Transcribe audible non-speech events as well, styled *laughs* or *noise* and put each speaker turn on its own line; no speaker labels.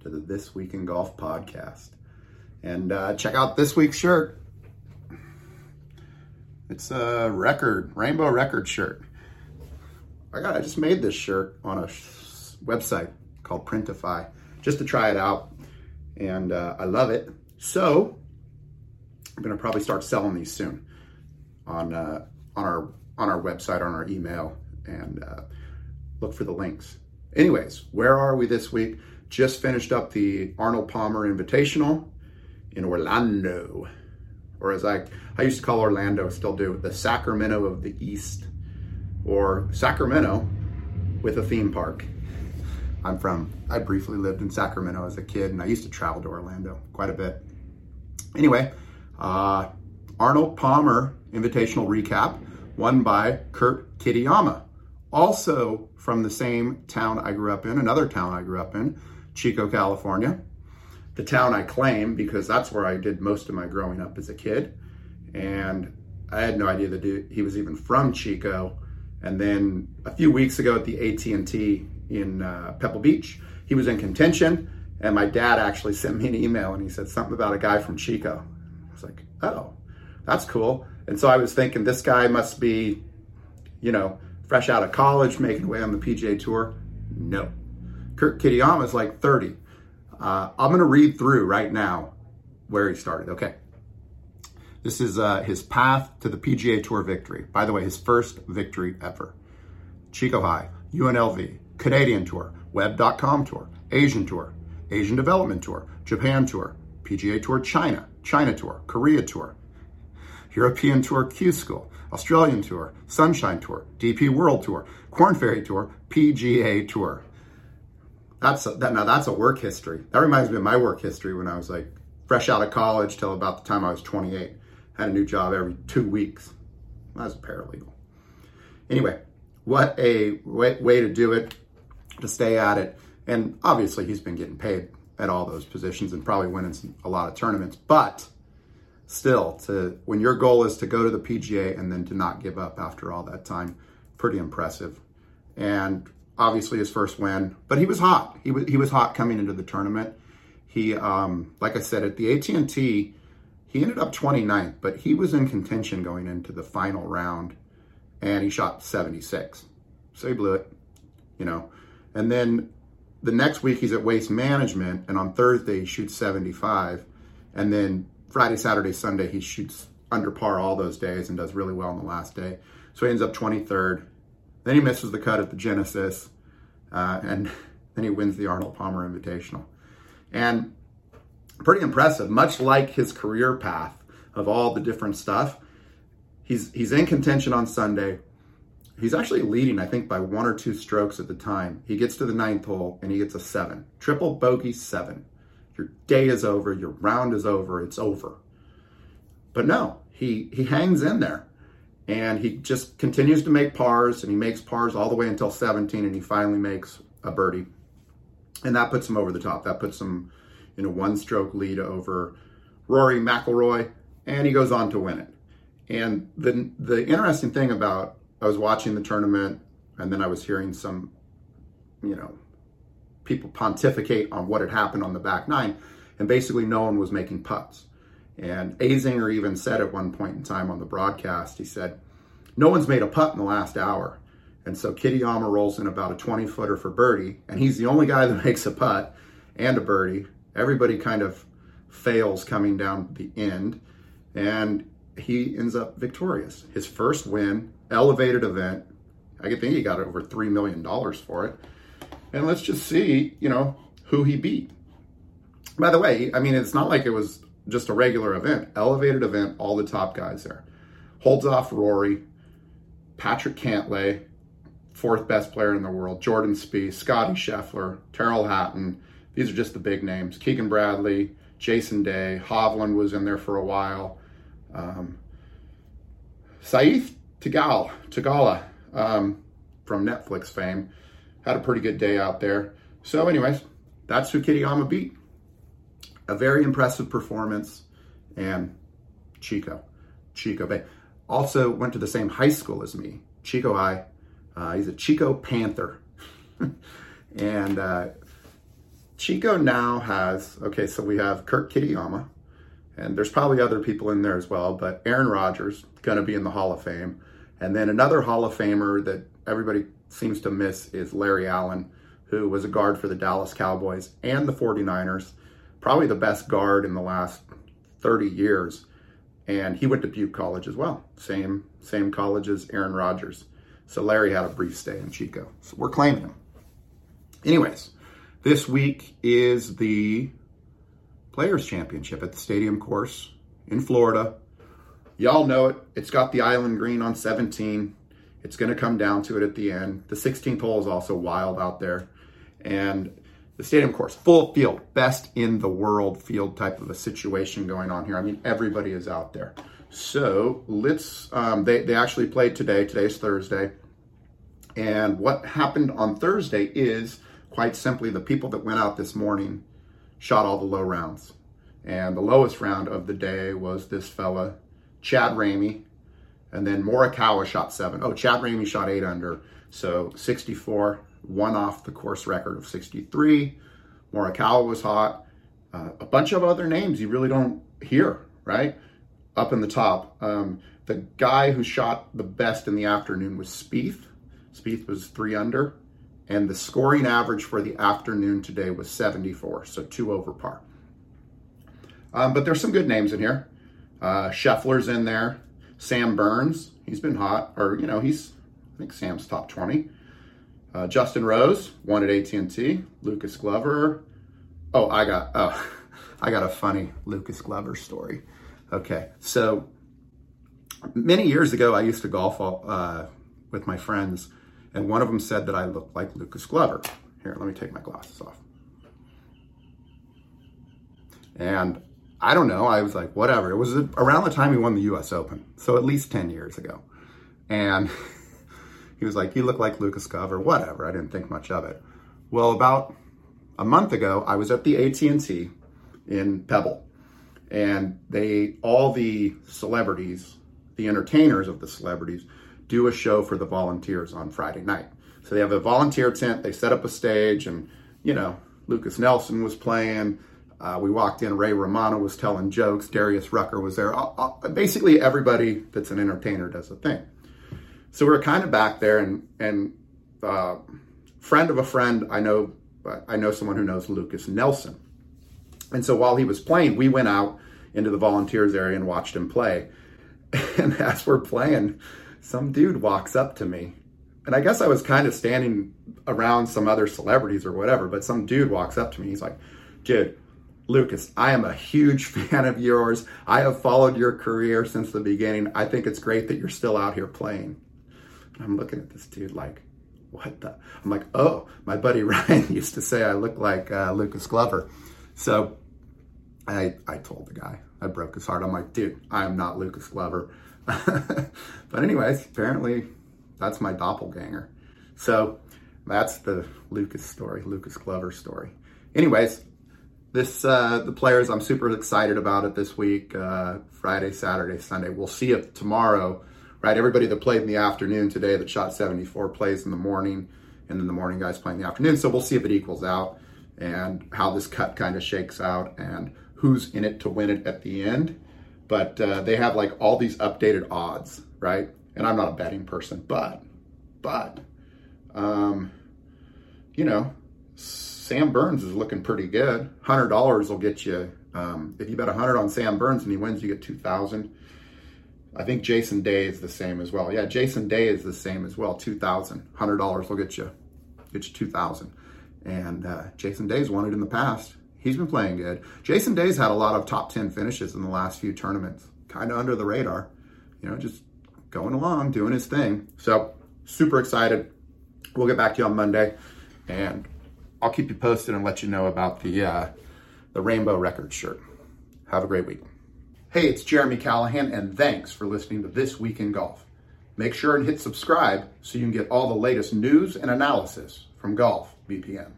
to the This Week in Golf podcast. And uh, check out this week's shirt. It's a record, rainbow record shirt. I got, I just made this shirt on a website called Printify just to try it out, and uh, I love it. So I'm gonna probably start selling these soon on uh, on our on our website, on our email, and uh, look for the links. Anyways, where are we this week? Just finished up the Arnold Palmer Invitational in Orlando, or as I, I used to call Orlando, still do, the Sacramento of the East, or Sacramento with a theme park. I'm from, I briefly lived in Sacramento as a kid, and I used to travel to Orlando quite a bit. Anyway, uh, Arnold Palmer Invitational Recap, won by Kurt Kitayama also from the same town I grew up in, another town I grew up in, Chico, California. The town I claim because that's where I did most of my growing up as a kid. And I had no idea that he was even from Chico. And then a few weeks ago at the AT&T in uh, Pebble Beach, he was in contention. And my dad actually *laughs* sent me an email and he said something about a guy from Chico. I was like, oh, that's cool. And so I was thinking this guy must be, you know, fresh out of college, making way on the PGA Tour? No. Kurt Kitayama is like 30. Uh, I'm going to read through right now where he started. Okay. This is uh, his path to the PGA Tour victory. By the way, his first victory ever. Chico High, UNLV, Canadian Tour, Web.com Tour, Asian Tour, Asian Development Tour, Japan Tour, PGA Tour China, China Tour, Korea Tour, European Tour Q School, Australian Tour, Sunshine Tour, DP World Tour, Korn Ferry Tour, PGA Tour. That's a, that now that's a work history. That reminds me of my work history when I was like fresh out of college till about the time I was 28. Had a new job every two weeks. I was a paralegal. Anyway, what a way, way to do it, to stay at it. And obviously, he's been getting paid at all those positions and probably winning some, a lot of tournaments. But still to when your goal is to go to the PGA and then to not give up after all that time, pretty impressive. And obviously his first win, but he was hot. He was he was hot coming into the tournament. He um, like I said at the AT&T, he ended up 29th, but he was in contention going into the final round and he shot 76. So he blew it, you know. And then the next week he's at Waste Management and on Thursday he shoots 75 and then Friday, Saturday, Sunday, he shoots under par all those days and does really well on the last day. So he ends up 23rd. Then he misses the cut at the Genesis, uh, and *laughs* then he wins the Arnold Palmer Invitational. And pretty impressive, much like his career path of all the different stuff. He's he's in contention on Sunday. He's actually leading, I think, by one or two strokes at the time. He gets to the ninth hole and he gets a seven. Triple bogey seven. Your day is over, your round is over, it's over. But no, he he hangs in there and he just continues to make pars and he makes pars all the way until 17 and he finally makes a birdie. And that puts him over the top. That puts him in a one stroke lead over Rory McIlroy and he goes on to win it. And the the interesting thing about I was watching the tournament and then I was hearing some you know people pontificate on what had happened on the back nine, and basically no one was making putts. And Azinger even said at one point in time on the broadcast, he said, no one's made a putt in the last hour. And so Kitayama rolls in about a 20 footer for birdie, and he's the only guy that *laughs* makes a putt and a birdie. Everybody kind of fails coming down the end, and he ends up victorious. His first win, elevated event. I think he got over $3 million for it and let's just see, you know, who he beat. By the way, I mean, it's not like it was just a regular event, elevated event, all the top guys there. Holds off Rory, Patrick Cantlay, fourth best player in the world, Jordan Spieth, Scotty Scheffler, Tyrrell Hatton. These are just the big names. Keegan Bradley, Jason Day, Hovland was in there for a while. Um, Sahith Theegala, Theegala um, from Netflix fame had a pretty good day out there. So, anyways, that's who Kitayama beat. A very impressive performance, and Chico, Chico Bay. Also went to the same high school as me, Chico High. Uh, he's a Chico Panther, *laughs* and uh, Chico now has, okay, so we have Kurt Kitayama, and there's probably other people in there as well, but Aaron Rodgers going to be in the Hall of Fame. And then another Hall of Famer that everybody seems to miss is Larry Allen, who was a guard for the Dallas Cowboys and the 49ers, probably the best guard in the last 30 years. And he went to Butte College as well, same same college as Aaron Rodgers. So Larry had a brief stay in Chico. So we're claiming him. Anyways, this week is the Players Championship at the Stadium Course in Florida. Y'all know it. It's got the island green on 17. It's going to come down to it at the end. The 16th hole is also wild out there. And the stadium course, full field, best in the world field type of a situation going on here. I mean, everybody is out there. So let's, um, they, they actually played today. Today's Thursday. And what happened on Thursday is quite simply the people that went out this morning shot all the low rounds. And the lowest round of the day was this fella, Chad Ramey. And then Morikawa shot seven. Oh, Chad Ramey shot eight under. So 64, one off the course record of 63. Morikawa was hot. Uh, a bunch of other names you really don't hear, right? Up in the top. Um, the guy who shot the best in the afternoon was Spieth. Spieth was three under and the scoring average for the afternoon today was 74, so two over par. Um, but there's some good names in here. Uh, Scheffler's in there. Sam Burns, he's been hot, or you know, he's I think Sam's top 20. Uh, Justin Rose won at AT&T. Lucas Glover. Oh, I got oh, *laughs* I got a funny Lucas Glover story. Okay, so many years ago, I used to golf uh, with my friends and one of them said that I looked like Lucas Glover. Here, let me take my glasses off. And I don't know, I was like, whatever. It was around the time he won the US Open, so at least 10 years ago. And *laughs* he was like, you look like Lucas Glover, whatever. I didn't think much of it. Well, about a month ago, I was at the AT&T in Pebble, and they all the celebrities, the entertainers of the celebrities, do a show for the volunteers on Friday night. So they have a volunteer tent, they set up a stage, and, you know, Lukas Nelson was playing. Uh, we walked in, Ray Romano was telling jokes, Darius Rucker was there. Uh, uh, basically, everybody that's an entertainer does a thing. So we're kind of back there, and and uh, friend of a friend, I know, I know someone who knows Lukas Nelson, and so while he was playing, we went out into the volunteers area and watched him play. *laughs* And as we're playing, some dude walks up to me. And I guess I was kind of standing around some other celebrities or whatever, but some dude walks up to me. He's like, dude, Lucas, I am a huge *laughs* fan of yours. I have followed your career since the beginning. I think it's great that you're still out here playing. I'm looking at this dude like, what the? I'm like, oh, my buddy *laughs* Ryan used to say I look like uh, Lucas Glover. So I, I told the guy, I broke his heart. I'm like, dude, I am not Lucas Glover. *laughs* but anyways, apparently that's my doppelganger. So that's the Lucas story, Lucas Glover story. Anyways, this uh, the players I'm super excited about it this week. Uh, Friday, Saturday, Sunday. We'll see if tomorrow. Right, everybody that played in the afternoon today that shot 74 plays in the morning, and then the morning guys play in the afternoon. So we'll see if it equals out and how this cut kind of shakes out and who's in it to win it at the end but uh, they have like all these updated odds, right? And I'm not a betting person, but, but, um, you know, Sam Burns is looking pretty good. Hundred dollars will get you. Um, if you bet hundred on Sam Burns and he wins, you get two thousand. I think Jason Day is the same as well. Yeah, Jason Day is the same as well. Two thousand, hundred dollars will get you get you two thousand. And uh, Jason Day's won it in the past. He's been playing good. Jason Day's had a lot of top 10 finishes in the last few tournaments, kind of under the radar, you know, just going along, doing his thing. So, super excited. We'll get back to you on Monday, and I'll keep you posted and let you know about the uh, the Rainbow Record shirt. Have a great week. Hey, it's Jeremy Callahan, and thanks for listening to This Week in Golf. Make sure and hit subscribe so you can get all the latest news and analysis from Golf BPM.